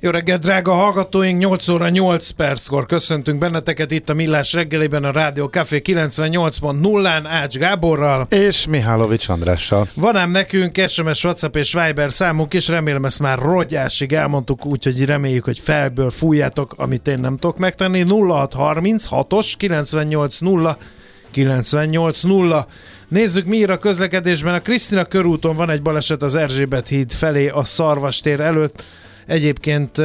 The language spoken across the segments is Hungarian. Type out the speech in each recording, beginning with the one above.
Jó reggelt, drága hallgatóink! 8 óra 8 perckor köszöntünk benneteket itt a Millás reggelében a Rádió Café 98.0-án Ács Gáborral. És Mihálovics Andrással. Van ám nekünk SMS, WhatsApp és Viber számunk is, remélem ezt már rogyásig elmondtuk, úgyhogy reméljük, hogy felből fújjátok, amit én nem tudok megtenni. 0636-os 980 980 Nézzük, mi ír a közlekedésben. A Krisztina körúton van egy baleset az Erzsébet híd felé a Szarvastér előtt Egyébként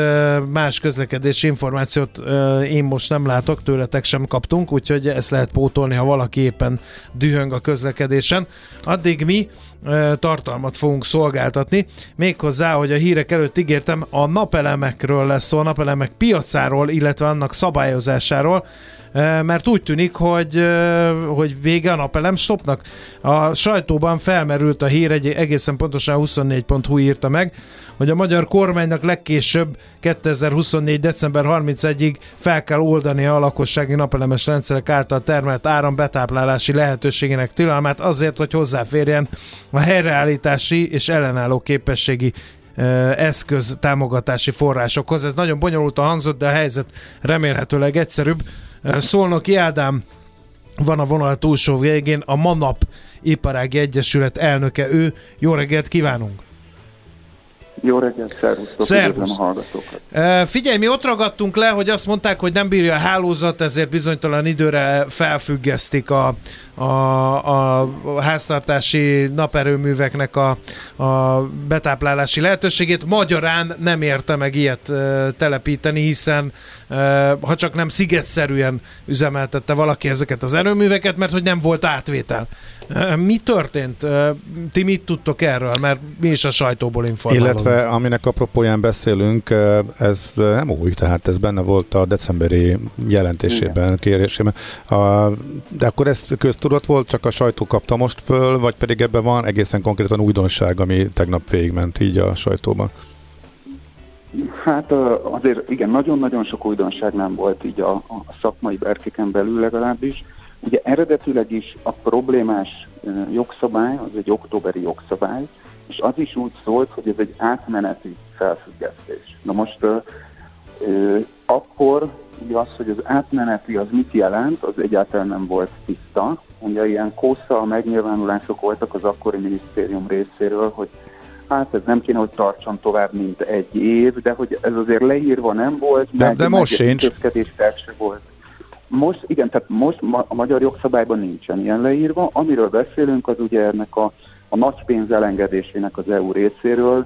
más közlekedési információt én most nem látok, tőletek sem kaptunk, úgyhogy ezt lehet pótolni, ha valaki éppen dühöng a közlekedésen. Addig mi tartalmat fogunk szolgáltatni, méghozzá, hogy a hírek előtt ígértem, a napelemekről lesz szó, a napelemek piacáról, illetve annak szabályozásáról, mert úgy tűnik, hogy, hogy vége a napelem stopnak. A sajtóban felmerült a hír, egy egészen pontosan 24.hu írta meg, hogy a magyar kormánynak legkésőbb 2024. december 31-ig fel kell oldani a lakossági napelemes rendszerek által termelt áram betáplálási lehetőségének tilalmát azért, hogy hozzáférjen a helyreállítási és ellenálló képességi eszköz támogatási forrásokhoz. Ez nagyon bonyolult a hangzott, de a helyzet remélhetőleg egyszerűbb. Szolnoki Ádám van a vonal túlsó végén, a Manap Iparági Egyesület elnöke ő. Jó reggelt kívánunk! Jó reggelt, szervusztok, Szervusz. a hallgatókat. Figyelj, mi ott ragadtunk le, hogy azt mondták, hogy nem bírja a hálózat, ezért bizonytalan időre felfüggesztik a, a, a háztartási naperőműveknek a, a betáplálási lehetőségét. Magyarán nem érte meg ilyet telepíteni, hiszen ha csak nem szigetszerűen üzemeltette valaki ezeket az erőműveket, mert hogy nem volt átvétel. Mi történt? Ti mit tudtok erről? Mert mi is a sajtóból informálunk. Illetve aminek apropóján beszélünk, ez nem új, tehát ez benne volt a decemberi jelentésében, Igen. kérésében. A, de akkor ez köztudott volt, csak a sajtó kapta most föl, vagy pedig ebben van egészen konkrétan újdonság, ami tegnap végigment így a sajtóban? Hát azért igen, nagyon-nagyon sok újdonság nem volt így a, a szakmai berkeken belül legalábbis. Ugye eredetileg is a problémás jogszabály, az egy októberi jogszabály, és az is úgy szólt, hogy ez egy átmeneti felfüggesztés. Na most akkor ugye az, hogy az átmeneti az mit jelent, az egyáltalán nem volt tiszta. Ugye ilyen kósza megnyilvánulások voltak az akkori minisztérium részéről, hogy hát ez nem kéne, hogy tartson tovább, mint egy év, de hogy ez azért leírva nem volt. De, meg, de most meg sincs. se volt. Most, igen, tehát most a magyar jogszabályban nincsen ilyen leírva. Amiről beszélünk, az ugye ennek a, a nagy pénz elengedésének az EU részéről,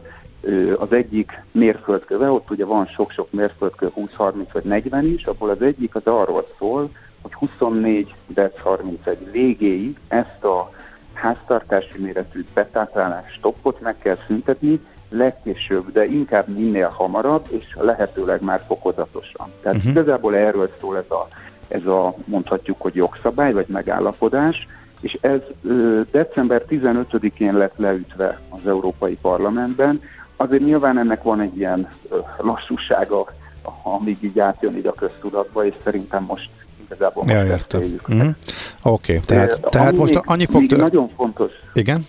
az egyik mérföldköve, ott ugye van sok-sok mérföldkő, 20-30 vagy 40 is, abból az egyik az arról szól, hogy 24 dec 31 végéig ezt a háztartási méretű betáplálás stoppot meg kell szüntetni, legkésőbb, de inkább minél hamarabb, és lehetőleg már fokozatosan. Tehát uh-huh. igazából erről szól ez a, ez a, mondhatjuk, hogy jogszabály, vagy megállapodás, és ez december 15-én lett leütve az Európai Parlamentben. Azért nyilván ennek van egy ilyen lassúsága, amíg így átjön így a köztudatba, és szerintem most igazából ja, értem. Mm-hmm. Oké, okay. tehát, tehát most még, annyi fog... Még nagyon fontos. Igen?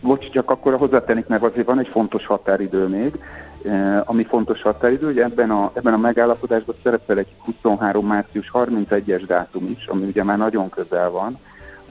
Bocs, csak akkor hozzátennék meg, azért van egy fontos határidő még, eh, ami fontos határidő, hogy ebben a, ebben a megállapodásban szerepel egy 23. március 31-es dátum is, ami ugye már nagyon közel van,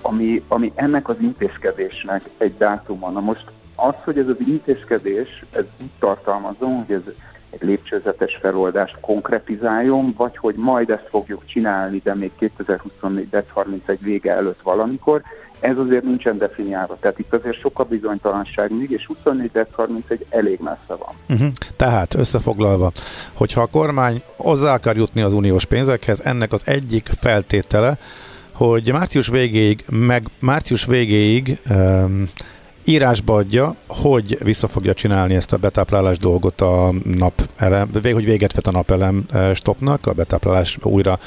ami, ami ennek az intézkedésnek egy dátuma. Na most az, hogy ez az intézkedés, ez úgy tartalmazom, hogy ez egy lépcsőzetes feloldást konkretizáljon, vagy hogy majd ezt fogjuk csinálni, de még 2024. 31 vége előtt valamikor, ez azért nincsen definiálva. Tehát itt azért sok a bizonytalanság még, és 24 31 elég messze van. Uh-huh. Tehát összefoglalva, hogyha a kormány hozzá akar jutni az uniós pénzekhez, ennek az egyik feltétele, hogy március végéig, meg március végéig um, írásba adja, hogy vissza fogja csinálni ezt a betáplálás dolgot a napelem, hogy véget vet a napelem stopnak, a betáplálás újra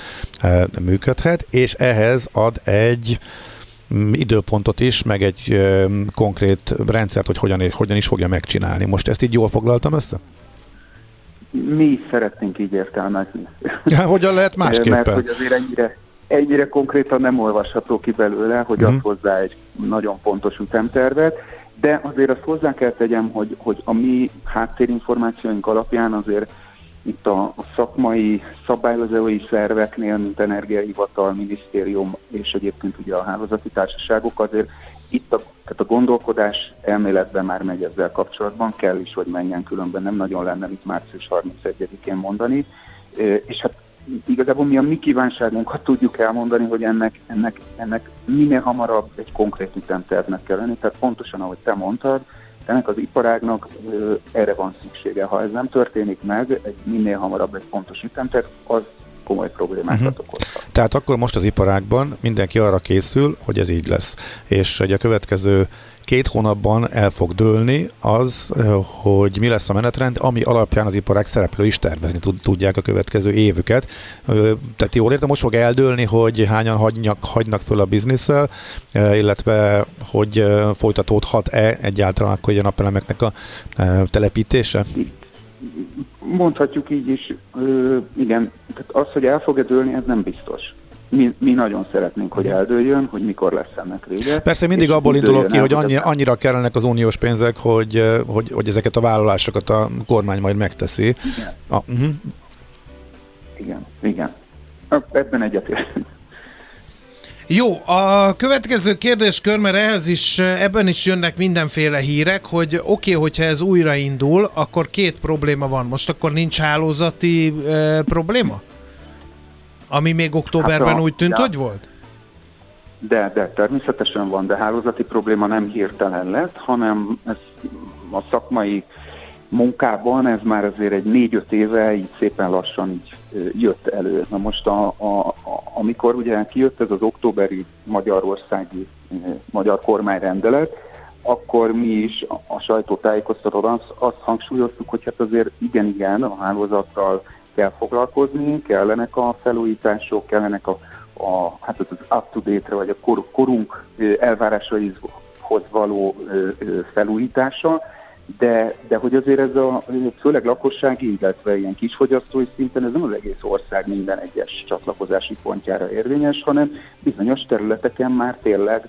működhet, és ehhez ad egy mm, időpontot is, meg egy konkrét rendszert, hogy hogyan, hogyan is fogja megcsinálni. Most ezt így jól foglaltam össze? Mi is szeretnénk így értelmezni. Ja, hogyan lehet másképpen? Mert hogy azért ennyire, ennyire konkrétan nem olvasható ki belőle, hogy ad hozzá egy nagyon pontos ütemtervet, de azért azt hozzá kell tegyem, hogy, hogy a mi háttérinformációink alapján azért itt a, a szakmai szabályozói szerveknél, mint Energiahivatal, Minisztérium és egyébként ugye a hálózati társaságok azért itt a, tehát a gondolkodás elméletben már megy ezzel kapcsolatban, kell is, hogy menjen, különben nem nagyon lenne mit március 31-én mondani. És hát igazából mi a mi kívánságunkat tudjuk elmondani, hogy ennek, ennek, ennek minél hamarabb egy konkrét ütemtervnek kell lenni, tehát pontosan ahogy te mondtad, ennek az iparágnak ö, erre van szüksége. Ha ez nem történik meg, egy minél hamarabb egy pontos ütemterv, az komoly problémákat uh-huh. okozhat. Tehát akkor most az iparágban mindenki arra készül, hogy ez így lesz. És hogy a következő két hónapban el fog dőlni az, hogy mi lesz a menetrend, ami alapján az iparág szereplő is tervezni tudják a következő évüket. Tehát jól értem, most fog eldőlni, hogy hányan hagynak, hagynak föl a bizniszel, illetve hogy folytatódhat-e egyáltalán akkor a napelemeknek a telepítése? Mondhatjuk így is, igen, tehát az, hogy el fog-e dőlni, ez nem biztos mi, mi nagyon szeretnénk, hogy eldőljön, hogy mikor lesz ennek vége. Persze mindig abból indulok ki, hogy annyi, annyira kellenek az uniós pénzek, hogy, eh, hogy, hogy ezeket a vállalásokat a kormány majd megteszi. Igen. A, uh-huh. Igen, igen. Ebben egyetértünk. Jó, a következő kérdéskör, mert ehhez is, ebben is jönnek mindenféle hírek, hogy oké, okay, hogyha ez újraindul, akkor két probléma van. Most akkor nincs hálózati e, probléma? Ami még októberben hát a, úgy tűnt, ja. hogy volt? De, de természetesen van, de hálózati probléma nem hirtelen lett, hanem ez a szakmai munkában ez már azért egy négy-öt éve így szépen lassan így jött elő. Na most a, a, a, amikor ugye kijött ez az októberi magyarországi magyar kormányrendelet, akkor mi is a, a sajtótájékoztatón azt, azt hangsúlyoztuk, hogy hát azért igen-igen a hálózattal kell foglalkozni, kellenek a felújítások, kellenek a, a hát az up-to-date-re, vagy a kor, korunk elvárásaihoz való felújítása, de, de hogy azért ez a főleg lakossági, illetve ilyen kisfogyasztói szinten ez nem az egész ország minden egyes csatlakozási pontjára érvényes, hanem bizonyos területeken már tényleg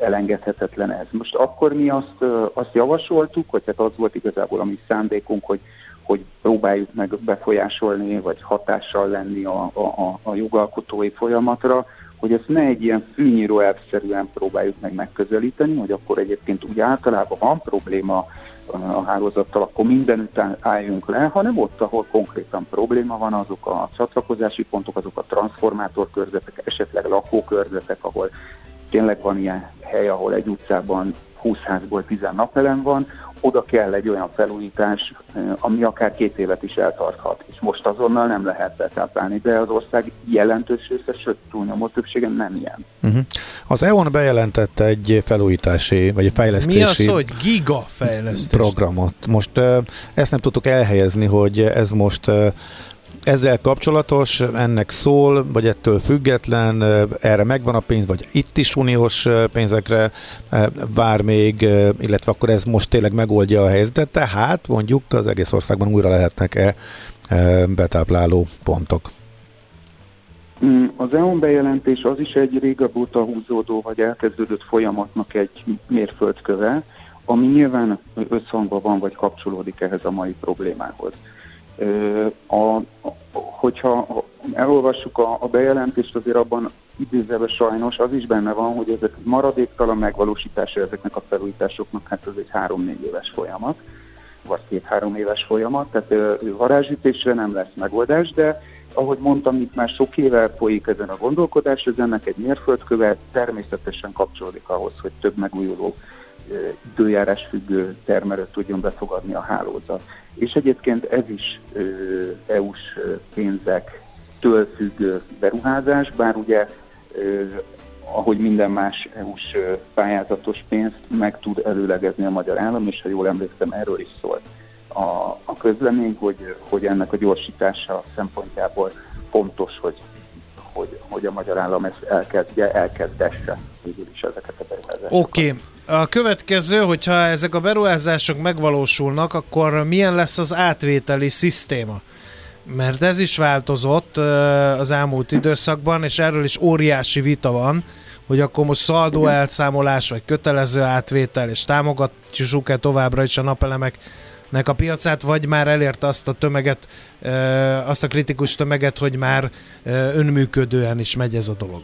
elengedhetetlen ez. Most akkor mi azt, azt javasoltuk, hogy hát az volt igazából a mi szándékunk, hogy hogy próbáljuk meg befolyásolni, vagy hatással lenni a, a, a jogalkotói folyamatra, hogy ezt ne egy ilyen fűnyíró elvszerűen próbáljuk meg megközelíteni, hogy akkor egyébként úgy általában van probléma a hálózattal, akkor mindenütt álljunk le, hanem ott, ahol konkrétan probléma van, azok a csatlakozási pontok, azok a transformátorkörzetek, esetleg lakókörzetek, ahol tényleg van ilyen hely, ahol egy utcában 20 házból 10 napelem van, oda kell egy olyan felújítás, ami akár két évet is eltarthat, és most azonnal nem lehet betáplálni, de az ország jelentős része, sőt túlnyomó többsége nem ilyen. Uh-huh. Az EON bejelentette egy felújítási, vagy fejlesztési Mi az, hogy gigafejlesztés? programot. Most ezt nem tudtuk elhelyezni, hogy ez most ezzel kapcsolatos, ennek szól, vagy ettől független, erre megvan a pénz, vagy itt is uniós pénzekre vár még, illetve akkor ez most tényleg megoldja a helyzetet, tehát mondjuk az egész országban újra lehetnek-e betápláló pontok. Mm, az EON bejelentés az is egy régebb óta húzódó, vagy elkezdődött folyamatnak egy mérföldköve, ami nyilván összhangban van, vagy kapcsolódik ehhez a mai problémához. A, hogyha elolvassuk a, a bejelentést, azért abban idézőben sajnos az is benne van, hogy ezek maradéktalan megvalósítása ezeknek a felújításoknak, hát ez egy három-négy éves folyamat, vagy két-három éves folyamat, tehát varázsütésre nem lesz megoldás, de ahogy mondtam, itt már sok éve folyik ezen a gondolkodás, ez ennek egy mérföldköve természetesen kapcsolódik ahhoz, hogy több megújuló időjárás függő termelőt tudjon befogadni a hálózat. És egyébként ez is EU-s pénzektől függő beruházás, bár ugye ahogy minden más EU-s pályázatos pénzt meg tud előlegezni a magyar állam, és ha jól emlékszem, erről is szólt a, a közlemény, hogy, hogy ennek a gyorsítása szempontjából fontos, hogy, hogy, hogy a magyar állam ezt elkezdje, elkezdesse végül is ezeket a beruházásokat. Oké. Okay. A következő, hogyha ezek a beruházások megvalósulnak, akkor milyen lesz az átvételi szisztéma? Mert ez is változott az elmúlt időszakban, és erről is óriási vita van, hogy akkor most szaldó elszámolás, vagy kötelező átvétel, és támogatjuk-e továbbra is a napelemeknek a piacát, vagy már elérte azt a tömeget, azt a kritikus tömeget, hogy már önműködően is megy ez a dolog.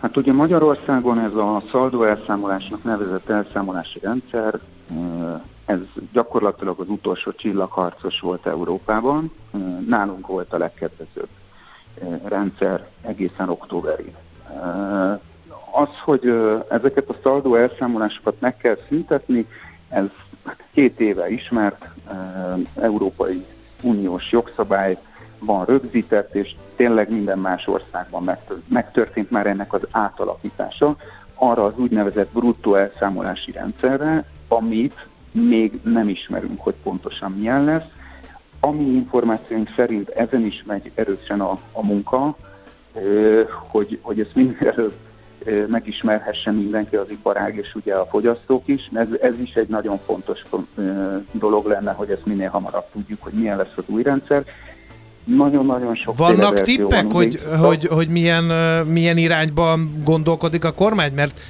Hát ugye Magyarországon ez a szaldó elszámolásnak nevezett elszámolási rendszer, ez gyakorlatilag az utolsó csillagharcos volt Európában. Nálunk volt a legkedvezőbb rendszer egészen októberig. Az, hogy ezeket a szaldó elszámolásokat meg kell szüntetni, ez két éve ismert Európai Uniós jogszabály van rögzített, és tényleg minden más országban megtörtént már ennek az átalakítása arra az úgynevezett bruttó elszámolási rendszerre, amit még nem ismerünk, hogy pontosan milyen lesz. Ami információink szerint ezen is megy erősen a, a munka, hogy, hogy ezt minél előbb megismerhesse mindenki az iparág és ugye a fogyasztók is. Ez, ez is egy nagyon fontos dolog lenne, hogy ezt minél hamarabb tudjuk, hogy milyen lesz az új rendszer. Nagyon-nagyon sok Vannak tippek, van, hogy, hogy, hogy milyen, milyen irányban gondolkodik a kormány? Mert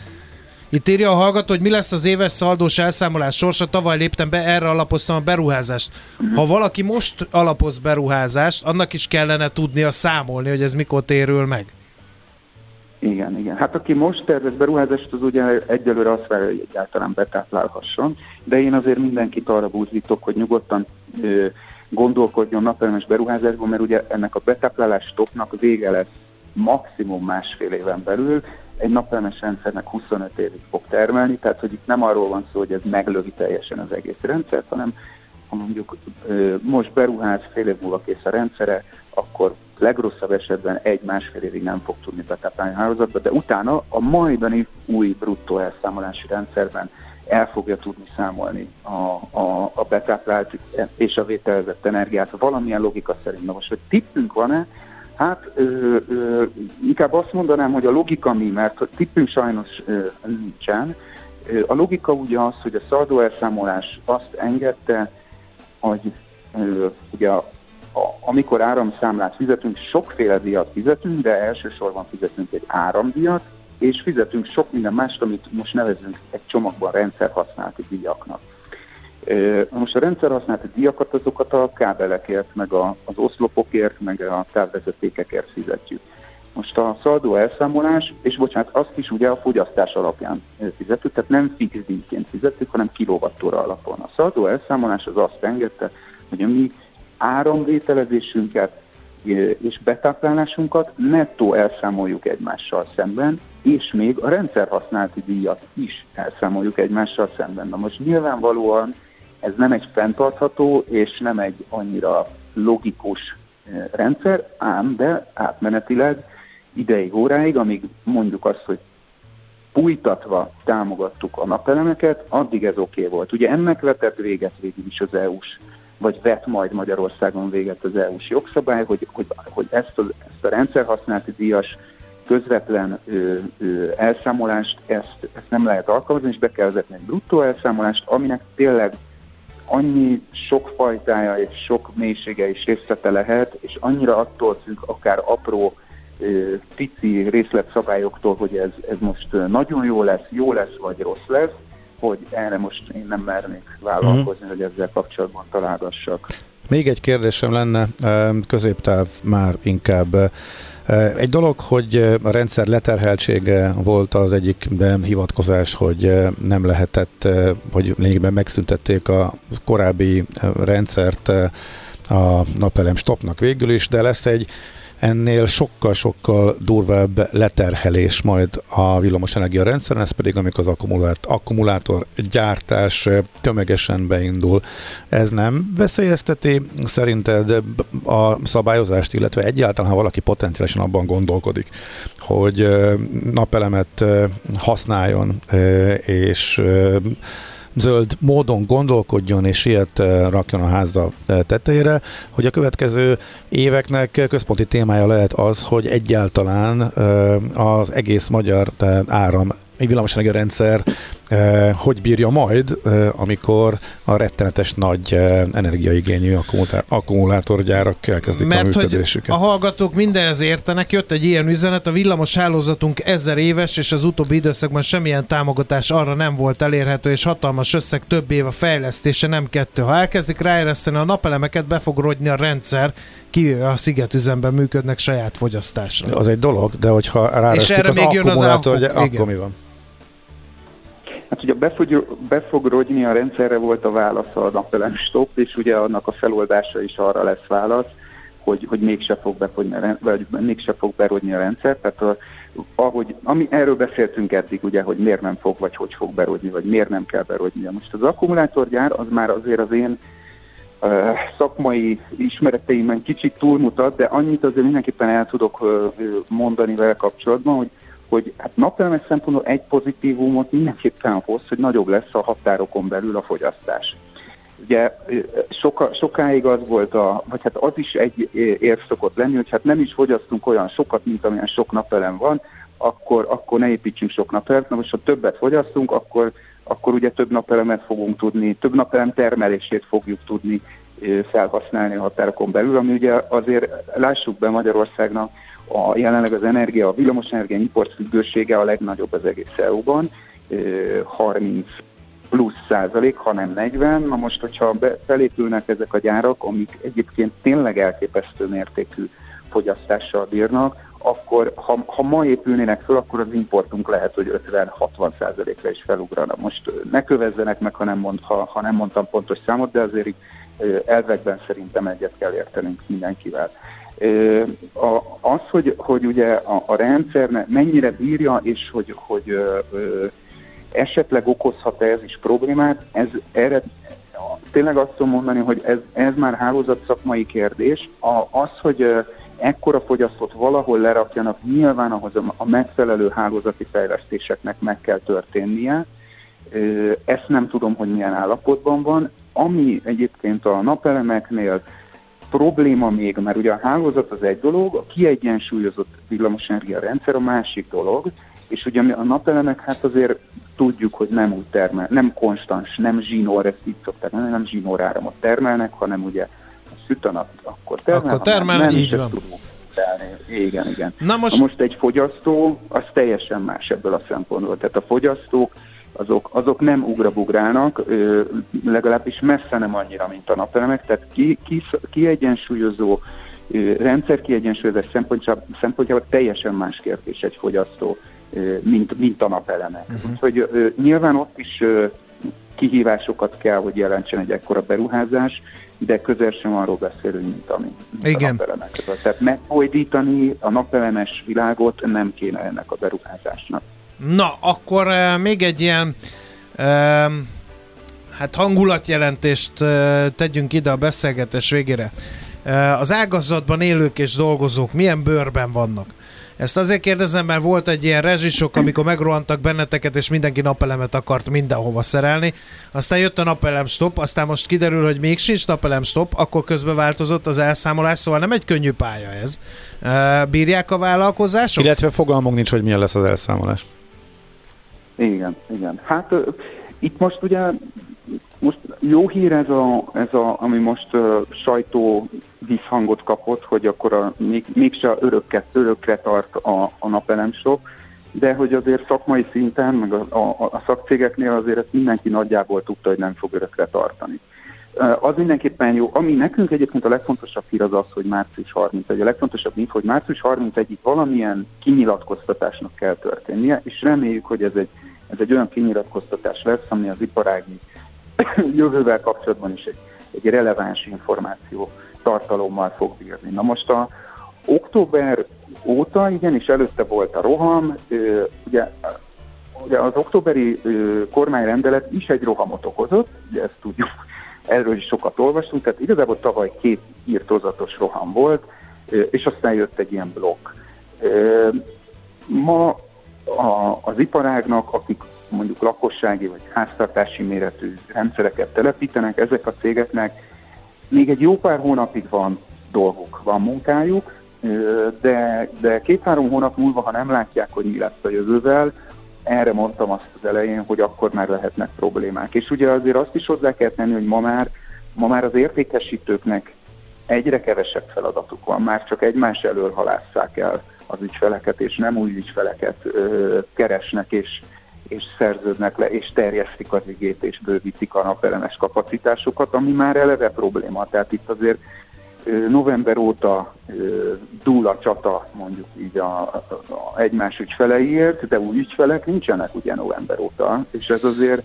itt írja a hallgató, hogy mi lesz az éves szaldós elszámolás sorsa. Tavaly léptem be, erre alapoztam a beruházást. Ha valaki most alapoz beruházást, annak is kellene tudnia számolni, hogy ez mikor térül meg. Igen, igen. Hát aki most tervez beruházást, az ugye egyelőre azt várja, hogy egyáltalán betáplálhasson, de én azért mindenkit arra búzítok, hogy nyugodtan ö, gondolkodjon napelemes beruházásban, mert ugye ennek a betáplálás stopnak vége lesz maximum másfél éven belül, egy napelemes rendszernek 25 évig fog termelni, tehát hogy itt nem arról van szó, hogy ez meglövi teljesen az egész rendszert, hanem ha mondjuk most beruház, fél év múlva kész a rendszere, akkor legrosszabb esetben egy-másfél évig nem fog tudni betáplálni a hálózatba, de utána a majdani új bruttó elszámolási rendszerben el fogja tudni számolni a, a, a betáplált és a vételezett energiát valamilyen logika szerint. Na most, hogy tippünk van-e, Hát ö, ö, inkább azt mondanám, hogy a logika mi, mert tippünk sajnos ö, nincsen. A logika ugye az, hogy a szaldó elszámolás azt engedte, hogy ugye a, a, amikor áramszámlát fizetünk, sokféle díjat fizetünk, de elsősorban fizetünk egy áramdíjat, és fizetünk sok minden mást, amit most nevezünk egy csomagban rendszerhasználati díjaknak. Most a rendszer használati díjakat azokat a kábelekért, meg a, az oszlopokért, meg a távvezetékekért fizetjük. Most a szaldó elszámolás, és bocsánat, azt is ugye a fogyasztás alapján fizetjük, tehát nem fix díjként fizetjük, hanem kilovattóra alapon. A szaldó elszámolás az azt engedte, hogy a mi áramvételezésünket és betáplálásunkat nettó elszámoljuk egymással szemben, és még a rendszerhasználati díjat is elszámoljuk egymással szemben. Na most nyilvánvalóan ez nem egy fenntartható és nem egy annyira logikus rendszer, ám de átmenetileg ideig, óráig, amíg mondjuk azt, hogy fújtatva támogattuk a napelemeket, addig ez oké okay volt. Ugye ennek vetett véget végül is az EU-s, vagy vet majd Magyarországon véget az EU-s jogszabály, hogy, hogy, hogy ezt, a, ezt a rendszerhasználati díjas közvetlen ö, ö, elszámolást, ezt, ezt nem lehet alkalmazni, és be kell vezetni egy bruttó elszámolást, aminek tényleg annyi sok fajtája és sok mélysége és részlete lehet, és annyira attól függ, akár apró pici részletszabályoktól, hogy ez, ez most nagyon jó lesz, jó lesz, vagy rossz lesz, hogy erre most én nem mernék vállalkozni, uh-huh. hogy ezzel kapcsolatban találgassak. Még egy kérdésem lenne, középtáv már inkább. Egy dolog, hogy a rendszer leterheltsége volt az egyik hivatkozás, hogy nem lehetett, hogy lényegében megszüntették a korábbi rendszert a napelem stopnak végül is, de lesz egy ennél sokkal-sokkal durvább leterhelés majd a villamosenergia rendszeren, ez pedig amikor az akkumulát, akkumulátor gyártás tömegesen beindul. Ez nem veszélyezteti szerinted a szabályozást, illetve egyáltalán, ha valaki potenciálisan abban gondolkodik, hogy napelemet használjon, és zöld módon gondolkodjon és ilyet eh, rakjon a házda eh, tetejére, hogy a következő éveknek központi témája lehet az, hogy egyáltalán eh, az egész magyar áram egy villamosenergia rendszer hogy bírja majd, eh, amikor a rettenetes nagy eh, energiaigényű akkumulátorgyárak elkezdik Mert a működésüket. Hogy a hallgatók mindenhez értenek, jött egy ilyen üzenet, a villamos hálózatunk ezer éves, és az utóbbi időszakban semmilyen támogatás arra nem volt elérhető, és hatalmas összeg több év a fejlesztése, nem kettő. Ha elkezdik ráereszteni a napelemeket, be fog rogyni a rendszer, ki a szigetüzemben működnek saját fogyasztásra. Az egy dolog, de hogyha ráeresztik az akkumulátor, akkor mi van? Hát ugye befog, befog rogyni a rendszerre volt a válasz a napelem stop, és ugye annak a feloldása is arra lesz válasz, hogy, hogy mégse fog befogyni, vagy mégse fog berodni a rendszer. Tehát a, ahogy, ami, erről beszéltünk eddig, ugye, hogy miért nem fog, vagy hogy fog berodni, vagy miért nem kell berodnia. Most az akkumulátorgyár az már azért az én uh, szakmai ismereteimen kicsit túlmutat, de annyit azért mindenképpen el tudok uh, mondani vele kapcsolatban, hogy hogy hát napelemes szempontból egy pozitívumot mindenképpen hoz, hogy nagyobb lesz a határokon belül a fogyasztás. Ugye soka, sokáig az volt, a, vagy hát az is egy érv szokott lenni, hogy hát nem is fogyasztunk olyan sokat, mint amilyen sok napelem van, akkor, akkor ne építsünk sok napelemet. Na most, ha többet fogyasztunk, akkor, akkor ugye több napelemet fogunk tudni, több napelem termelését fogjuk tudni felhasználni a határokon belül, ami ugye azért lássuk be Magyarországnak a, jelenleg az energia, a villamosenergia import függősége a legnagyobb az egész EU-ban, 30 plusz százalék, hanem 40. Na most, hogyha felépülnek ezek a gyárak, amik egyébként tényleg elképesztő mértékű fogyasztással bírnak, akkor ha, ha ma épülnének föl, akkor az importunk lehet, hogy 50-60 százalékra is felugrana. Most ne kövezzenek meg, ha nem, mond, ha, ha nem mondtam pontos számot, de azért elvekben szerintem egyet kell értenünk mindenkivel. Az, hogy, hogy ugye a, a rendszer mennyire bírja, és hogy, hogy esetleg okozhat ez is problémát, ez erre tényleg azt tudom mondani, hogy ez, ez már hálózat szakmai kérdés. A, az, hogy ekkora fogyasztót valahol lerakjanak, nyilván ahhoz a, a megfelelő hálózati fejlesztéseknek meg kell történnie. Ezt nem tudom, hogy milyen állapotban van. Ami egyébként a napelemeknél probléma még, mert ugye a hálózat az egy dolog, a kiegyensúlyozott villamosenergia rendszer a másik dolog, és ugye a napelemek hát azért tudjuk, hogy nem úgy termel, nem konstans, nem zsinór, ezt így szokták, nem, nem zsinór áramot termelnek, hanem ugye süt a nap, akkor termel, akkor termel nem, így van. Tudunk igen, igen. Na most... Na most egy fogyasztó, az teljesen más ebből a szempontból. Tehát a fogyasztók azok, azok nem ugrabugrálnak, legalábbis messze nem annyira, mint a napelemek, tehát ki, ki, kiegyensúlyozó rendszer kiegyensúlyozás szempontjából, teljesen más kérdés egy fogyasztó, mint, mint a napelemek. Uh-huh. Úgyhogy nyilván ott is kihívásokat kell, hogy jelentsen egy ekkora beruházás, de közel sem arról beszélünk, mint ami mint Igen. a napelemek. Tehát megfojdítani a napelemes világot nem kéne ennek a beruházásnak. Na, akkor uh, még egy ilyen uh, hát hangulatjelentést uh, tegyünk ide a beszélgetés végére. Uh, az ágazatban élők és dolgozók milyen bőrben vannak? Ezt azért kérdezem, mert volt egy ilyen rezsisok, amikor megrohantak benneteket, és mindenki napelemet akart mindenhova szerelni. Aztán jött a napelem stop, aztán most kiderül, hogy még sincs napelem stop, akkor közbe változott az elszámolás, szóval nem egy könnyű pálya ez. Bírják a vállalkozások? Illetve fogalmunk nincs, hogy milyen lesz az elszámolás. Igen, igen. Hát itt most ugye most jó hír ez, a, ez a, ami most uh, sajtó visszhangot kapott, hogy akkor a, még, mégse örökket, örökre tart a, a napelemsok, de hogy azért szakmai szinten, meg a, a, a szakcégeknél azért ezt mindenki nagyjából tudta, hogy nem fog örökre tartani. Az mindenképpen jó. Ami nekünk egyébként a legfontosabb hír az az, hogy március 31. A legfontosabb info, hogy március 31-ig valamilyen kinyilatkoztatásnak kell történnie, és reméljük, hogy ez egy, ez egy olyan kinyilatkoztatás lesz, ami az iparági jövővel kapcsolatban is egy, egy releváns információ tartalommal fog bírni. Na most a, október óta, igen, és előtte volt a roham, ugye, ugye az októberi kormányrendelet is egy rohamot okozott, ugye ezt tudjuk, erről is sokat olvastunk, tehát igazából tavaly két írtozatos roham volt, és aztán jött egy ilyen blokk. Ma az iparágnak, akik mondjuk lakossági vagy háztartási méretű rendszereket telepítenek, ezek a cégeknek még egy jó pár hónapig van dolguk, van munkájuk, de, de két-három hónap múlva, ha nem látják, hogy mi lesz a jövővel, erre mondtam azt az elején, hogy akkor már lehetnek problémák. És ugye azért azt is hozzá kell tenni, hogy ma már, ma már az értékesítőknek egyre kevesebb feladatuk van, már csak egymás elől halásszák el az ügyfeleket, és nem új ügyfeleket ö, keresnek, és, és szerződnek le, és terjesztik az igét, és bővítik a napelemes kapacitásokat, ami már eleve probléma. Tehát itt azért november óta dúl a csata mondjuk így a, a, egymás ügyfeleiért, de új ügyfelek nincsenek ugye november óta, és ez azért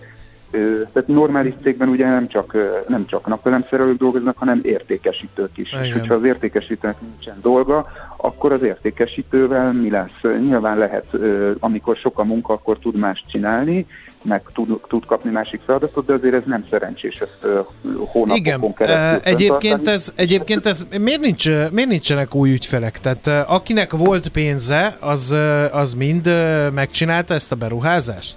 tehát normális cégben ugye nem csak, nem csak napelemszerelők dolgoznak, hanem értékesítők is. Igen. És hogyha az értékesítőnek nincsen dolga, akkor az értékesítővel mi lesz? Nyilván lehet, amikor sok a munka, akkor tud más csinálni, meg tud, tud kapni másik feladatot, de azért ez nem szerencsés ezt hónapokon Igen. keresztül. Egyébként ez, egyébként ez miért, nincs, miért nincsenek új ügyfelek? Tehát akinek volt pénze, az, az mind megcsinálta ezt a beruházást?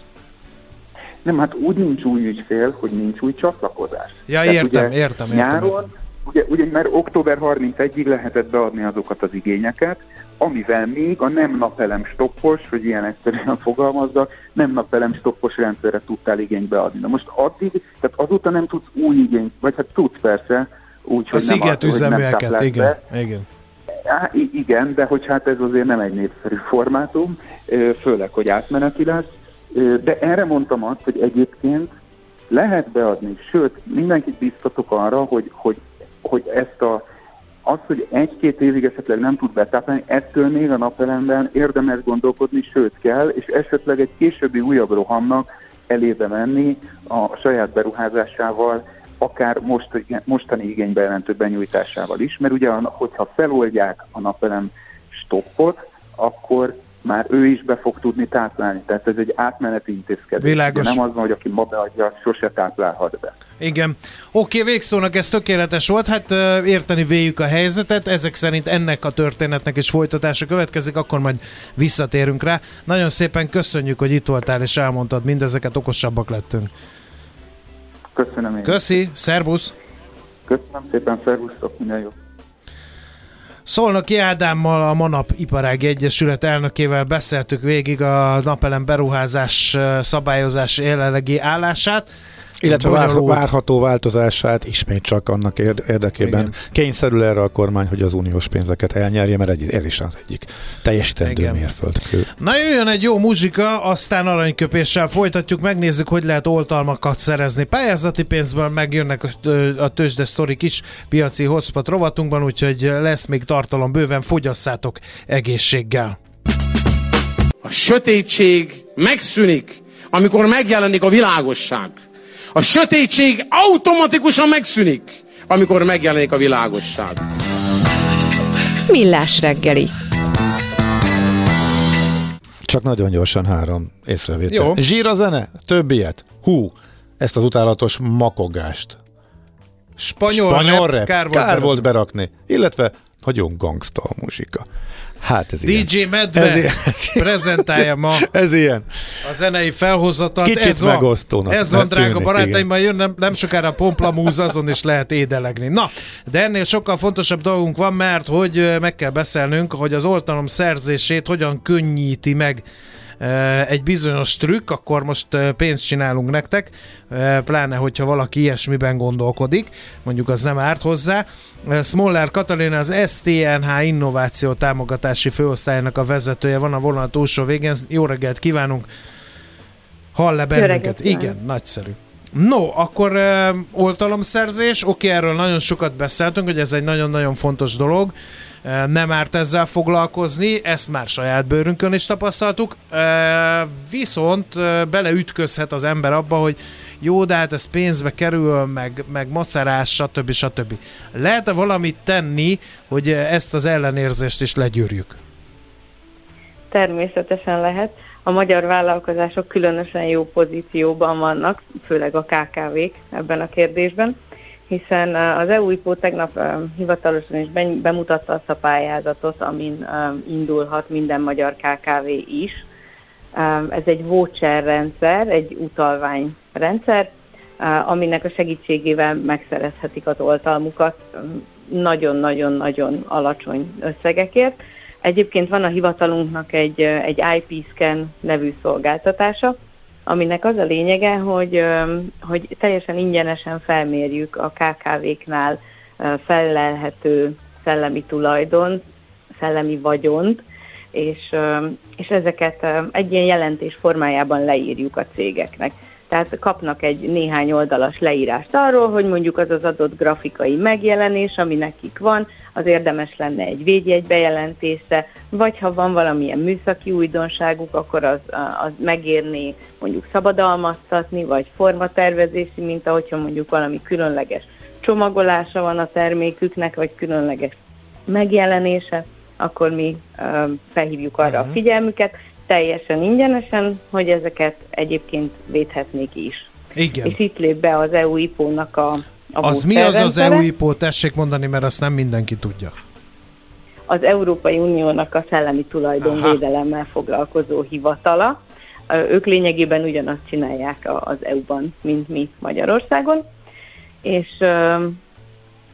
Nem, hát úgy nincs új ügyfél, hogy nincs új csatlakozás. Ja, Tehát értem, értem, értem. Nyáron, értem. Ugye, ugye, mert október 31-ig lehetett beadni azokat az igényeket, amivel még a nem napelem stoppos, hogy ilyen egyszerűen fogalmazzak, nem napelem stoppos rendszerre tudtál igényt beadni. Na most addig, tehát azóta nem tudsz új igényt, vagy hát tudsz persze, úgy, hogy a nem, üzeműeket, igen, igen. Á, igen, de hogy hát ez azért nem egy népszerű formátum, főleg, hogy átmeneti lesz, de erre mondtam azt, hogy egyébként lehet beadni, sőt, mindenkit biztatok arra, hogy, hogy, hogy ezt a, az, hogy egy-két évig esetleg nem tud betáplálni, ettől még a napelemben érdemes gondolkodni, sőt kell, és esetleg egy későbbi újabb rohamnak elébe menni a saját beruházásával, akár most, mostani igénybejelentő benyújtásával is, mert ugye, hogyha feloldják a napelem stoppot, akkor már ő is be fog tudni táplálni. Tehát ez egy átmeneti intézkedés. Világos. nem az van, hogy aki ma beadja, sose táplálhat be. Igen. Oké, végszónak ez tökéletes volt, hát érteni véljük a helyzetet, ezek szerint ennek a történetnek is folytatása következik, akkor majd visszatérünk rá. Nagyon szépen köszönjük, hogy itt voltál és elmondtad mindezeket, okosabbak lettünk. Köszönöm én. Köszi, szervusz! Köszönöm szépen, szervusztok, minden jó. Szolnoki Ádámmal, a Manap Iparági Egyesület elnökével beszéltük végig a napelem beruházás szabályozás jelenlegi állását. Illetve vár, várható változását ismét csak annak érdekében Igen. kényszerül erre a kormány, hogy az uniós pénzeket elnyerje, mert egy, ez is az egyik teljesítendő mérföldkő. Na jöjjön egy jó muzsika, aztán aranyköpéssel folytatjuk, megnézzük, hogy lehet oltalmakat szerezni. Pályázati pénzből megjönnek a tőzsde sztorik is piaci hotspot rovatunkban, úgyhogy lesz még tartalom bőven, fogyaszátok egészséggel. A sötétség megszűnik, amikor megjelenik a világosság. A sötétség automatikusan megszűnik, amikor megjelenik a világosság. Millás reggeli. Csak nagyon gyorsan három észrevétel. Jó. Zsír a zene? Több ilyet? Hú, ezt az utálatos makogást. Spanyol, Spanyol rap, kár, volt, kár volt berakni. Illetve nagyon gangsta a muzsika. Hát ez DJ ilyen. Medve ez ilyen. prezentálja ma ez ilyen. a zenei felhozatat. Kicsit ez megosztónak. Van. Ez van, drága tűnik, barátaim, majd jön nem, nem sokára a Pomplamúz, azon is lehet édelegni. Na, de ennél sokkal fontosabb dolgunk van, mert hogy meg kell beszélnünk, hogy az oltalom szerzését hogyan könnyíti meg egy bizonyos trükk, akkor most pénzt csinálunk nektek, pláne, hogyha valaki ilyesmiben gondolkodik, mondjuk az nem árt hozzá. Smoller Katalina az STNH Innováció Támogatási Főosztályának a vezetője, van a vonal túlsó végén. Jó reggelt kívánunk! Hall le bennünket? Igen, nagyszerű. No, akkor uh, oltalomszerzés, oké, erről nagyon sokat beszéltünk, hogy ez egy nagyon-nagyon fontos dolog, nem árt ezzel foglalkozni, ezt már saját bőrünkön is tapasztaltuk, viszont beleütközhet az ember abba, hogy jó, de hát ez pénzbe kerül, meg, meg macerás, stb. stb. Lehet-e valamit tenni, hogy ezt az ellenérzést is legyűrjük? Természetesen lehet. A magyar vállalkozások különösen jó pozícióban vannak, főleg a KKV-k ebben a kérdésben, hiszen az EU-IPO tegnap hivatalosan is bemutatta azt a pályázatot, amin indulhat minden magyar KKV is. Ez egy voucher rendszer, egy utalványrendszer, aminek a segítségével megszerezhetik az oltalmukat nagyon-nagyon-nagyon alacsony összegekért Egyébként van a hivatalunknak egy, egy IP Scan nevű szolgáltatása, aminek az a lényege, hogy, hogy teljesen ingyenesen felmérjük a KKV-knál fellelhető szellemi tulajdon, szellemi vagyont, és, és ezeket egy ilyen jelentés formájában leírjuk a cégeknek. Tehát kapnak egy néhány oldalas leírást arról, hogy mondjuk az az adott grafikai megjelenés, ami nekik van, az érdemes lenne egy védjegy bejelentése, vagy ha van valamilyen műszaki újdonságuk, akkor az, az megérné mondjuk szabadalmaztatni, vagy formatervezési, mint ahogyha mondjuk valami különleges csomagolása van a terméküknek, vagy különleges megjelenése, akkor mi felhívjuk arra uh-huh. a mhm. figyelmüket, teljesen ingyenesen, hogy ezeket egyébként védhetnék is. Igen. És itt lép be az EU IPO-nak a, a Az mi az az EU IPO? Tessék mondani, mert azt nem mindenki tudja. Az Európai Uniónak a szellemi tulajdonvédelemmel foglalkozó hivatala. Ők lényegében ugyanazt csinálják az EU-ban, mint mi Magyarországon. És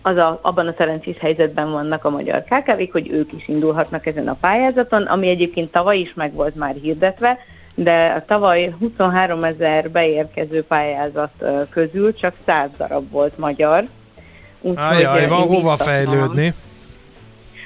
az a, abban a szerencsés helyzetben vannak a magyar kkv hogy ők is indulhatnak ezen a pályázaton, ami egyébként tavaly is meg volt már hirdetve, de a tavaly 23 ezer beérkező pályázat közül csak 100 darab volt magyar. Ajaj, van hova fejlődni.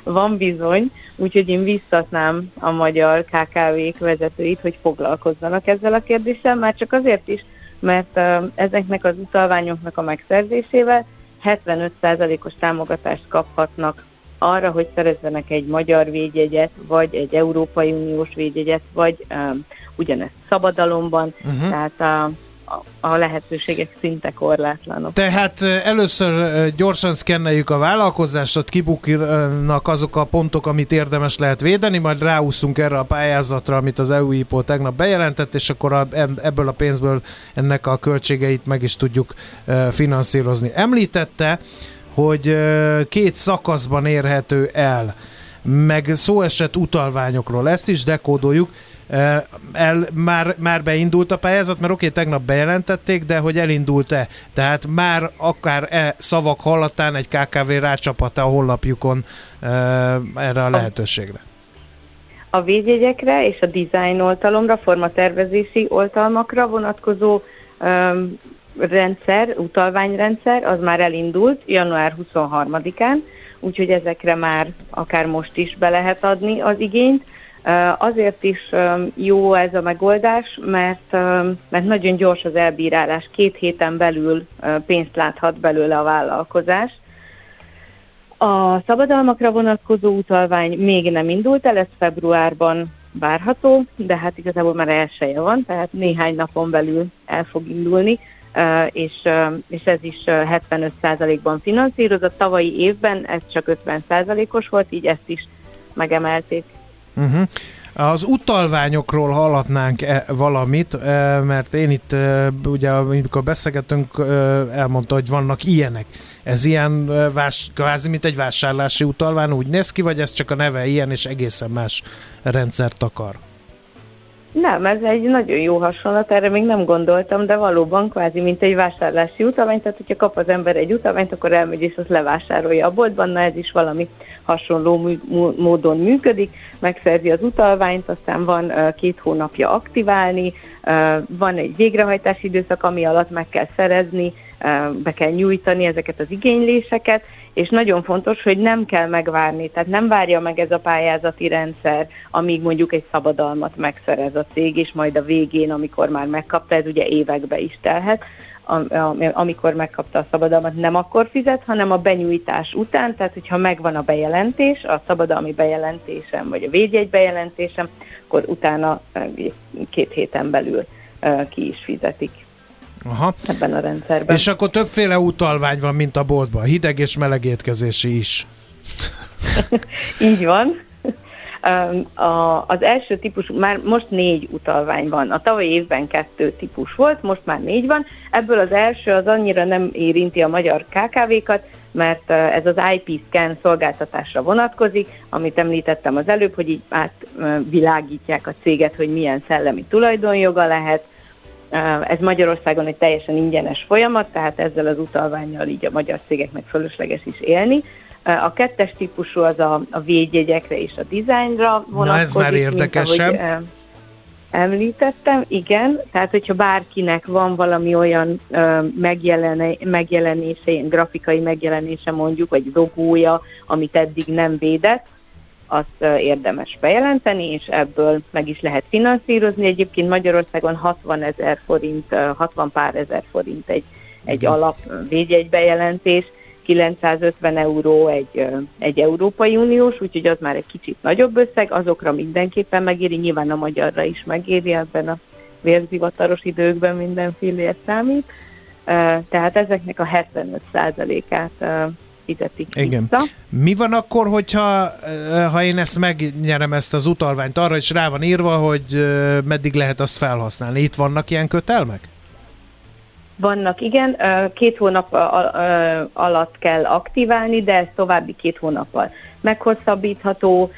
Van bizony, úgyhogy én visszatnám a magyar KKV-k vezetőit, hogy foglalkozzanak ezzel a kérdéssel, már csak azért is, mert ezeknek az utalványoknak a megszerzésével 75%-os támogatást kaphatnak arra, hogy szerezzenek egy magyar védjegyet, vagy egy Európai Uniós védjegyet, vagy um, ugyanezt szabadalomban, uh-huh. tehát a, a lehetőségek szinte korlátlanok. Tehát először gyorsan szkenneljük a vállalkozást, ott kibuknak azok a pontok, amit érdemes lehet védeni, majd ráúszunk erre a pályázatra, amit az EU IPO tegnap bejelentett, és akkor a, ebből a pénzből ennek a költségeit meg is tudjuk finanszírozni. Említette, hogy két szakaszban érhető el, meg szó esett utalványokról, ezt is dekódoljuk. El, már, már beindult a pályázat, mert oké, okay, tegnap bejelentették, de hogy elindult-e? Tehát már akár e szavak hallatán egy KKV rácsapat a honlapjukon erre a lehetőségre? A védjegyekre és a design oltalomra, formatervezési oltalmakra vonatkozó um, rendszer, utalványrendszer, az már elindult január 23-án, úgyhogy ezekre már akár most is be lehet adni az igényt. Azért is jó ez a megoldás, mert, mert nagyon gyors az elbírálás, két héten belül pénzt láthat belőle a vállalkozás. A szabadalmakra vonatkozó utalvány még nem indult el, ez februárban várható, de hát igazából már elsője van, tehát néhány napon belül el fog indulni és, és ez is 75%-ban finanszírozott. Tavalyi évben ez csak 50%-os volt, így ezt is megemelték. Uh-huh. Az utalványokról hallatnánk-e valamit, mert én itt ugye, amikor beszélgetünk, elmondta, hogy vannak ilyenek. Ez ilyen vás, kvázi, mint egy vásárlási utalvány úgy néz ki, vagy ez csak a neve ilyen, és egészen más rendszert akar? Nem, ez egy nagyon jó hasonlat, erre még nem gondoltam, de valóban kvázi, mint egy vásárlási utalvány, tehát hogyha kap az ember egy utalványt, akkor elmegy és azt levásárolja a boltban, na ez is valami hasonló módon működik, megszerzi az utalványt, aztán van két hónapja aktiválni, van egy végrehajtási időszak, ami alatt meg kell szerezni, be kell nyújtani ezeket az igényléseket, és nagyon fontos, hogy nem kell megvárni, tehát nem várja meg ez a pályázati rendszer, amíg mondjuk egy szabadalmat megszerez a cég, és majd a végén, amikor már megkapta, ez ugye évekbe is telhet, amikor megkapta a szabadalmat, nem akkor fizet, hanem a benyújtás után, tehát hogyha megvan a bejelentés, a szabadalmi bejelentésem, vagy a védjegy bejelentésem, akkor utána két héten belül ki is fizetik. Aha. ebben a rendszerben. És akkor többféle utalvány van, mint a boltban, hideg és meleg étkezési is. Így van. A, az első típus, már most négy utalvány van. A tavalyi évben kettő típus volt, most már négy van. Ebből az első az annyira nem érinti a magyar KKV-kat, mert ez az IP scan szolgáltatásra vonatkozik, amit említettem az előbb, hogy így átvilágítják a céget, hogy milyen szellemi tulajdonjoga lehet, ez Magyarországon egy teljesen ingyenes folyamat, tehát ezzel az utalványjal így a magyar cégeknek fölösleges is élni. A kettes típusú az a, a védjegyekre és a dizájnra vonatkozik. Na ez már érdekesebb. Mint, ahogy, említettem, igen, tehát hogyha bárkinek van valami olyan megjelenése, ilyen grafikai megjelenése mondjuk, vagy logója, amit eddig nem védett, azt érdemes bejelenteni, és ebből meg is lehet finanszírozni. Egyébként Magyarországon 60 ezer forint, 60 pár ezer forint egy, egy alap bejelentés, 950 euró egy, egy Európai Uniós, úgyhogy az már egy kicsit nagyobb összeg, azokra mindenképpen megéri, nyilván a magyarra is megéri ebben a vérzivataros időkben mindenféle számít. Tehát ezeknek a 75%-át fizetik Igen. vissza. Mi van akkor, hogyha ha én ezt megnyerem ezt az utalványt, arra is rá van írva, hogy meddig lehet azt felhasználni. Itt vannak ilyen kötelmek? Vannak, igen. Két hónap alatt kell aktiválni, de ez további két hónappal meghosszabbítható.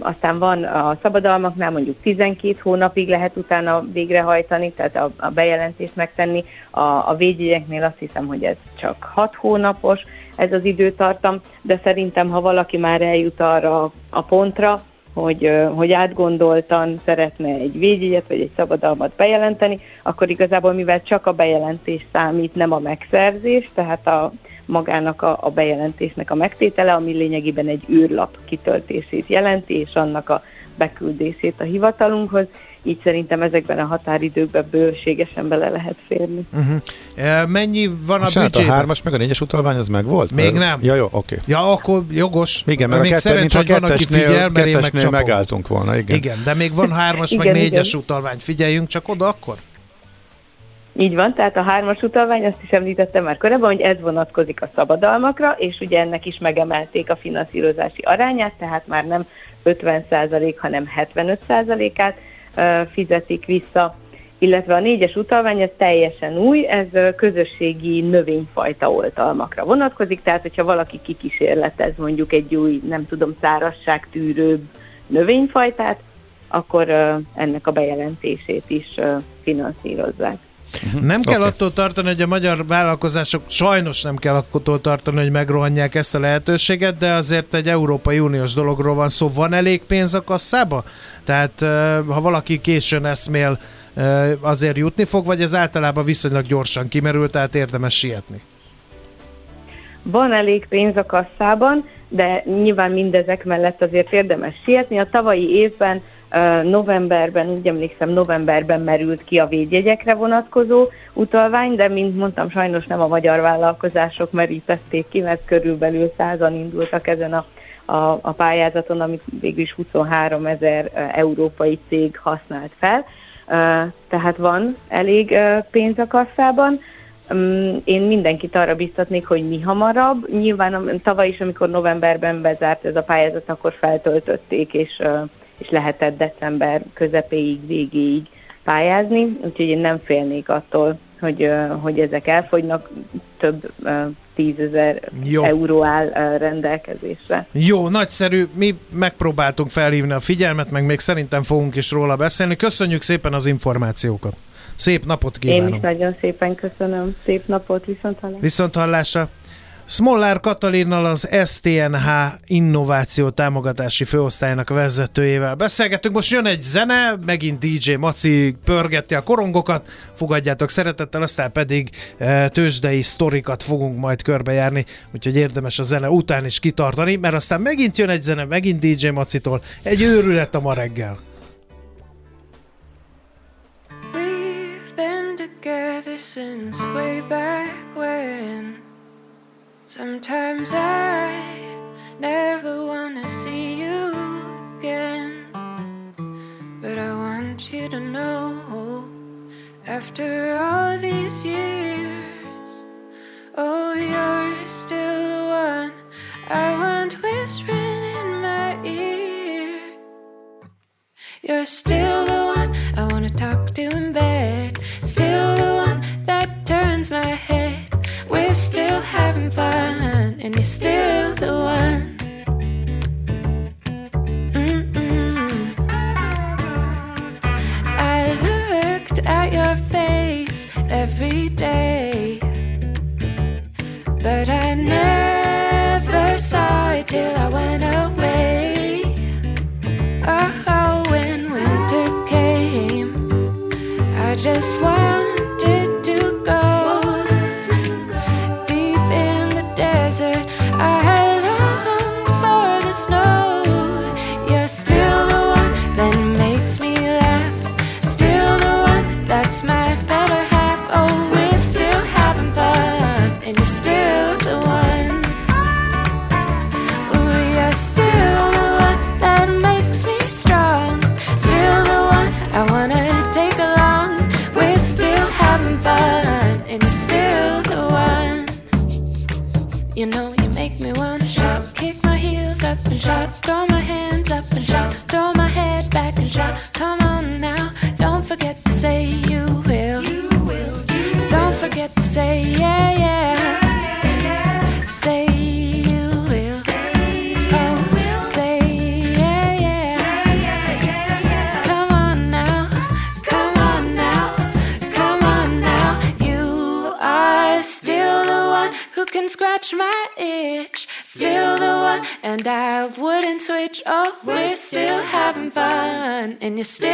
Aztán van a szabadalmaknál mondjuk 12 hónapig lehet utána végrehajtani, tehát a, a bejelentést megtenni. A, a védjegyeknél azt hiszem, hogy ez csak 6 hónapos ez az időtartam, de szerintem, ha valaki már eljut arra a pontra, hogy, hogy átgondoltan szeretne egy védjegyet vagy egy szabadalmat bejelenteni, akkor igazából mivel csak a bejelentés számít, nem a megszerzés, tehát a magának a, a bejelentésnek a megtétele, ami lényegében egy űrlap kitöltését jelenti, és annak a beküldését a hivatalunkhoz, így szerintem ezekben a határidőkben bőségesen bele lehet férni. Uh-huh. Mennyi van a büdzsében? A hármas meg a négyes utalvány az meg volt? Még nem. Ja, jó, oké. Okay. Ja, akkor jogos. Igen, mert még a, kettő, mint a kettesnél, figyel, kettesnél megálltunk volna. Igen. igen, de még van hármas igen, meg négyes igen. utalvány. Figyeljünk csak oda akkor? Így van, tehát a hármas utalvány, azt is említettem már korábban, hogy ez vonatkozik a szabadalmakra, és ugye ennek is megemelték a finanszírozási arányát, tehát már nem 50% hanem 75%-át fizetik vissza, illetve a négyes utalvány ez teljesen új, ez közösségi növényfajta oltalmakra vonatkozik, tehát hogyha valaki kikísérletez mondjuk egy új, nem tudom, szárasságtűrőbb növényfajtát, akkor ennek a bejelentését is finanszírozzák. Uh-huh. Nem kell okay. attól tartani, hogy a magyar vállalkozások sajnos nem kell attól tartani, hogy megrohanják ezt a lehetőséget, de azért egy Európai Uniós dologról van szó. Van elég pénz a kasszába? Tehát ha valaki későn eszmél, azért jutni fog, vagy ez általában viszonylag gyorsan kimerül, tehát érdemes sietni? Van elég pénz a kasszában, de nyilván mindezek mellett azért érdemes sietni. A tavalyi évben novemberben, úgy emlékszem, novemberben merült ki a védjegyekre vonatkozó utalvány, de mint mondtam, sajnos nem a magyar vállalkozások merítették ki, mert körülbelül százan indultak ezen a, a, a pályázaton, amit végül is 23 ezer európai cég használt fel. Tehát van elég pénz a kasszában. Mm, én mindenkit arra biztatnék, hogy mi hamarabb. Nyilván tavaly is, amikor novemberben bezárt ez a pályázat, akkor feltöltötték, és és lehetett december közepéig, végéig pályázni, úgyhogy én nem félnék attól, hogy, hogy ezek elfogynak, több tízezer euró áll rendelkezésre. Jó, nagyszerű, mi megpróbáltunk felhívni a figyelmet, meg még szerintem fogunk is róla beszélni. Köszönjük szépen az információkat. Szép napot kívánok! Én is nagyon szépen köszönöm. Szép napot, viszont hallásra. Viszont hallásra. Smollár Katalinnal az STNH innováció támogatási főosztályának vezetőjével beszélgetünk. Most jön egy zene, megint DJ Maci pörgeti a korongokat, fogadjátok szeretettel, aztán pedig e, tőzsdei sztorikat fogunk majd körbejárni, úgyhogy érdemes a zene után is kitartani, mert aztán megint jön egy zene, megint DJ Macitól, egy őrület a ma reggel. We've been together since way back when Sometimes I never wanna see you again. But I want you to know after all these years, oh, you're still the one I want whispering in my ear. You're still the one I wanna talk to in bed, still the one that turns my head still having fun, and you're still the one. I looked at your face every day, but I never saw it till I went away. Oh, oh when winter came, I just want.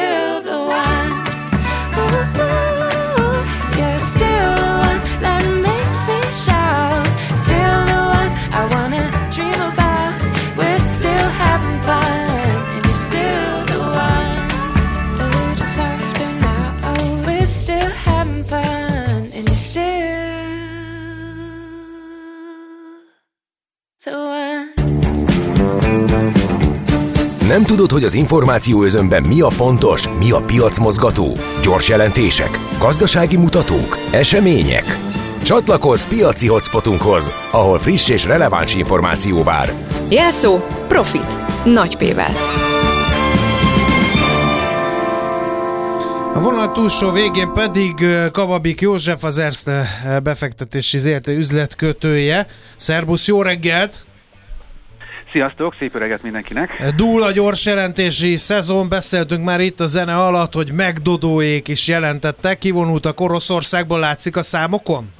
Still the one. Ooh, Nem tudod, hogy az információ özönben mi a fontos, mi a piacmozgató? Gyors jelentések, gazdasági mutatók, események? Csatlakozz piaci hotspotunkhoz, ahol friss és releváns információ vár. Jelszó Profit. Nagy P-vel. A vonal túlsó végén pedig Kababik József, az Erste befektetési ZRT üzletkötője. Szerbusz, jó reggelt! Sziasztok, szép öreget mindenkinek! Dúl a gyors jelentési szezon, beszéltünk már itt a zene alatt, hogy megdodóék is jelentettek, kivonultak Oroszországból, látszik a számokon?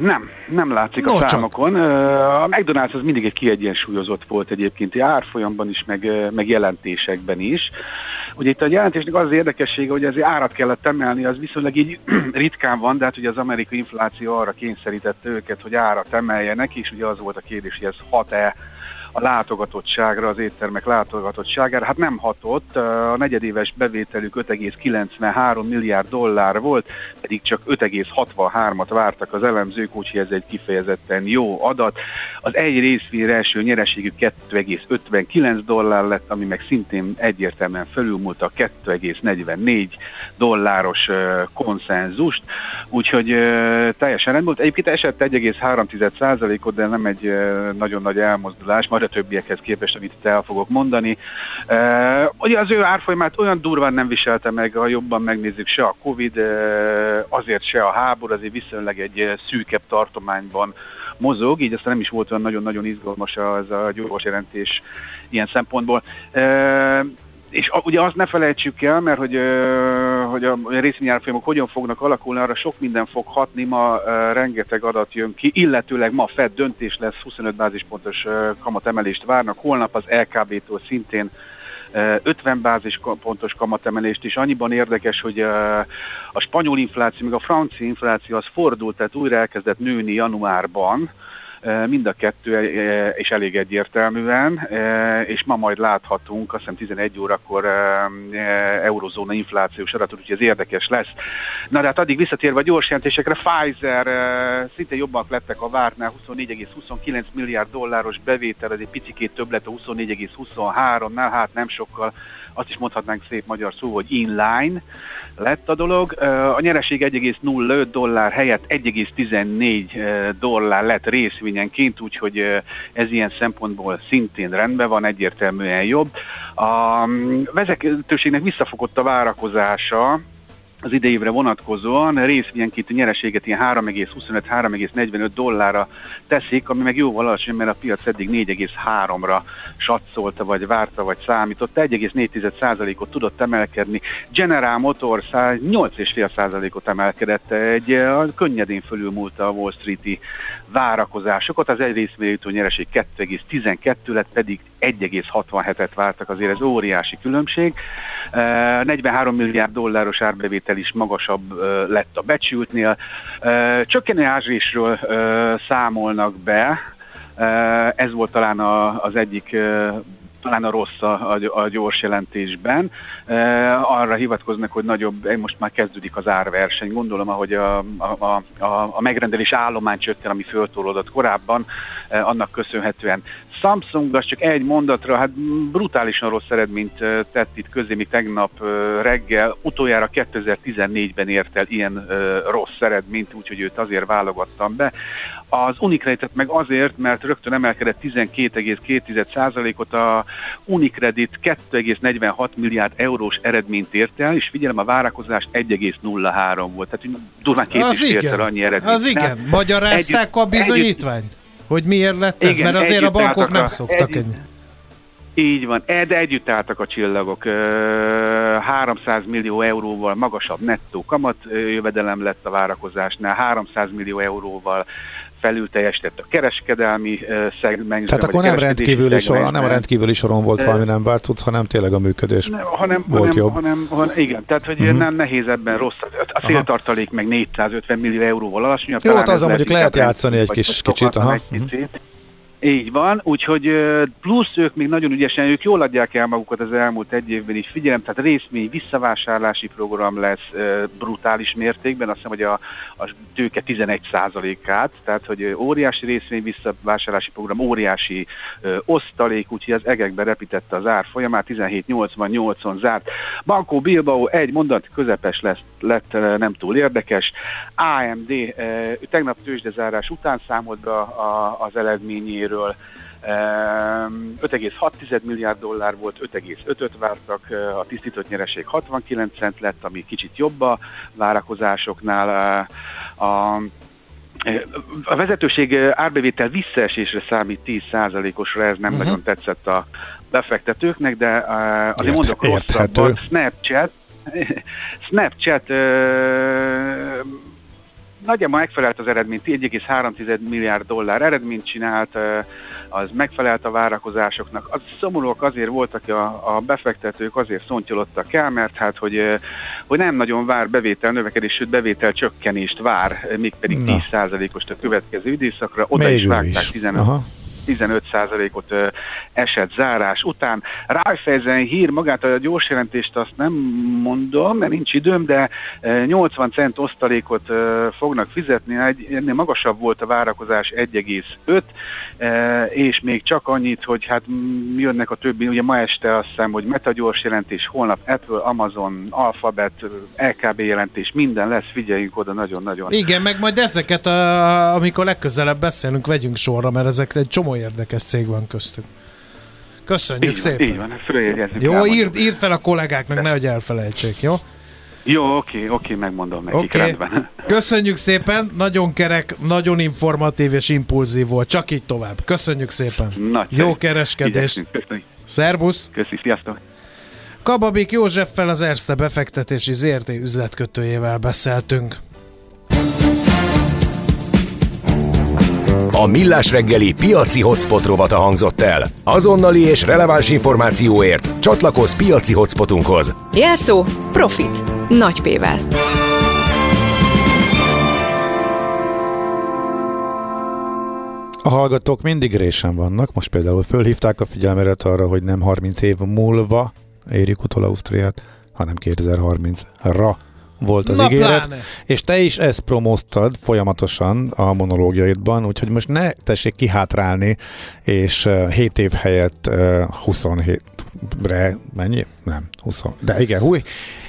nem, nem látszik no, a számokon. Csak. a McDonald's az mindig egy kiegyensúlyozott volt egyébként, árfolyamban is, meg, meg jelentésekben is. Ugye itt a jelentésnek az, az érdekessége, hogy azért árat kellett emelni, az viszonylag így ritkán van, de hát ugye az amerikai infláció arra kényszerítette őket, hogy árat emeljenek, és ugye az volt a kérdés, hogy ez hat-e a látogatottságra, az éttermek látogatottságára. Hát nem hatott, a negyedéves bevételük 5,93 milliárd dollár volt, pedig csak 5,63-at vártak az elemzők, úgyhogy ez egy kifejezetten jó adat. Az egy részvér első nyereségük 2,59 dollár lett, ami meg szintén egyértelműen felülmúlt a 2,44 dolláros konszenzust, úgyhogy teljesen rendben volt. Egyébként esett 1,3%-ot, de nem egy nagyon nagy elmozdulás, majd a többiekhez képest, amit itt el fogok mondani. Uh, ugye az ő árfolyamát olyan durván nem viselte meg, ha jobban megnézzük, se a Covid, uh, azért se a háború, azért viszonylag egy szűkebb tartományban mozog, így aztán nem is volt olyan nagyon-nagyon izgalmas az a gyors jelentés ilyen szempontból. Uh, és ugye azt ne felejtsük el, mert hogy, hogy a részvényárfolyamok hogyan fognak alakulni, arra sok minden fog hatni, ma rengeteg adat jön ki, illetőleg ma Fed döntés lesz, 25 bázispontos kamatemelést várnak, holnap az LKB-tól szintén 50 bázispontos kamatemelést is. Annyiban érdekes, hogy a spanyol infláció, még a francia infláció az fordult, tehát újra elkezdett nőni januárban, mind a kettő és elég egyértelműen, és ma majd láthatunk, azt hiszem 11 órakor eurozóna inflációs adatot, úgyhogy ez érdekes lesz. Na de hát addig visszatérve a gyors jelentésekre, Pfizer szinte jobbak lettek a vártnál, 24,29 milliárd dolláros bevétel, ez egy picikét több lett a 24,23-nál, hát nem sokkal, azt is mondhatnánk szép magyar szó, hogy inline lett a dolog. A nyereség 1,05 dollár helyett 1,14 dollár lett részvényenként, úgyhogy ez ilyen szempontból szintén rendben van, egyértelműen jobb. A mm, vezetőségnek visszafogott a várakozása, az idejévre vonatkozóan részvényenként a nyereséget ilyen 3,25-3,45 dollárra teszik, ami meg jóval alacsony, mert a piac eddig 4,3-ra satszolta, vagy várta, vagy számította. 1,4%-ot tudott emelkedni. General Motors 8,5%-ot emelkedett. Egy könnyedén fölülmúlta a Wall Street-i várakozásokat. Az egy részvényjutó nyereség 2,12 lett, pedig 1,67-et vártak, azért ez óriási különbség. 43 milliárd dolláros árbevétel is magasabb lett a becsültnél. Csökkenő ázsésről számolnak be, ez volt talán az egyik talán a rossz a, a, a gyors jelentésben. E, arra hivatkoznak, hogy nagyobb, most már kezdődik az árverseny. Gondolom, ahogy a, a, a, a megrendelés állomány csökken, ami föltolódott korábban, e, annak köszönhetően. Samsung, az csak egy mondatra, hát brutálisan rossz eredményt tett itt közé, mi tegnap reggel, utoljára 2014-ben ért el ilyen rossz eredményt, úgyhogy őt azért válogattam be. Az Unicredit meg azért, mert rögtön emelkedett 12,2%-ot, a Unicredit 2,46 milliárd eurós eredményt ért el, és figyelem, a várakozás 1,03 volt, tehát durván két az is igen, annyi eredményt. Az igen, magyarázták együtt, a bizonyítványt? Együtt, hogy miért lett ez? Igen, mert azért a bankok nem szoktak együtt, ennyi. Így van, e, de együtt álltak a csillagok. 300 millió euróval magasabb nettó kamat jövedelem lett a várakozásnál, 300 millió euróval felül teljesített a kereskedelmi szegmensben. Tehát akkor nem rendkívüli, soron, nem a rendkívüli soron volt valami nem várt hanem tényleg a működés nem, hanem, volt hanem, jobb. Hanem, hanem, igen, tehát hogy uh-huh. nem nehéz ebben rossz. A széltartalék meg 450 millió euróval alacsonyabb. Jó, hát azzal mondjuk lehet játszani egy kis kicsit. Aha. Egy picit. Így van, úgyhogy plusz ők még nagyon ügyesen, ők jól adják el magukat az elmúlt egy évben is. Figyelem, tehát részmény visszavásárlási program lesz brutális mértékben, azt hiszem, hogy a, a tőke 11%-át, tehát hogy óriási részmény visszavásárlási program, óriási ö, osztalék, úgyhogy az egekbe repítette az ár folyamát, 17,88-on zárt. Banco Bilbao egy mondat közepes lesz, lett nem túl érdekes. AMD ö, tegnap tőzsdezárás után számolt be az eredményéről, részéről 5,6 milliárd dollár volt, 5,5-öt vártak, a tisztított nyereség 69 cent lett, ami kicsit jobb a várakozásoknál. A a vezetőség árbevétel visszaesésre számít 10%-osra, ez nem uh-huh. nagyon tetszett a befektetőknek, de azért Ért, mondok rosszabbat. Snapchat, Snapchat nagyjából megfelelt az eredmény, 1,3 milliárd dollár eredményt csinált, az megfelelt a várakozásoknak. Az szomorúak azért voltak a, a befektetők, azért szontyolottak el, mert hát, hogy, hogy nem nagyon vár bevétel növekedés, sőt bevétel csökkenést vár, mégpedig 10%-os a következő időszakra, oda Még is vágták 15 Aha. 15%-ot esett zárás után. Raiffeisen hír magát a gyors jelentést azt nem mondom, mert nincs időm, de 80 cent osztalékot fognak fizetni, ennél magasabb volt a várakozás 1,5, és még csak annyit, hogy hát jönnek a többi, ugye ma este azt hiszem, hogy Meta gyors jelentés, holnap Apple, Amazon, Alphabet, LKB jelentés, minden lesz, figyeljünk oda nagyon-nagyon. Igen, meg majd ezeket, a, amikor legközelebb beszélünk, vegyünk sorra, mert ezek egy csomó érdekes cég van köztük. Köszönjük így szépen. Így van, Jó, írd, írd fel a kollégáknak, nehogy elfelejtsék, jó? Jó, oké, oké, megmondom nekik, okay. rendben. Köszönjük szépen, nagyon kerek, nagyon informatív és impulzív volt, csak így tovább. Köszönjük szépen. Nagy Jó kereskedést. Szerbusz. Köszi, sziasztok. Kababik Józseffel az Erste befektetési ZRT üzletkötőjével beszéltünk. A Millás reggeli piaci hotspot rovata hangzott el. Azonnali és releváns információért csatlakozz piaci hotspotunkhoz. Jelszó Profit. Nagy P-vel. A hallgatók mindig résen vannak, most például fölhívták a figyelmeret arra, hogy nem 30 év múlva érik utol Ausztriát, hanem 2030-ra volt az Na ígéret, pláne. és te is ezt promóztad folyamatosan a monológiaidban, úgyhogy most ne tessék kihátrálni, és 7 év helyett 27-re, mennyi? Nem, 20, de igen, húj,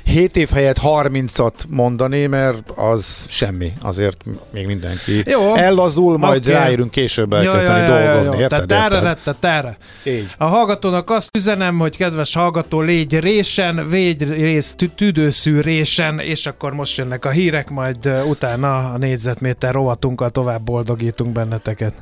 7 év helyett 30-at mondani, mert az semmi. Azért még mindenki Jó. ellazul, majd okay. ráérünk később elkezdeni ja, ja, ja, dolgozni. Ja, Érted? Tehát erre, tehát erre. Így. A hallgatónak azt üzenem, hogy kedves hallgató, légy résen, végy rész tüdőszű résen, és akkor most jönnek a hírek, majd utána a négyzetméter rovatunkkal tovább boldogítunk benneteket.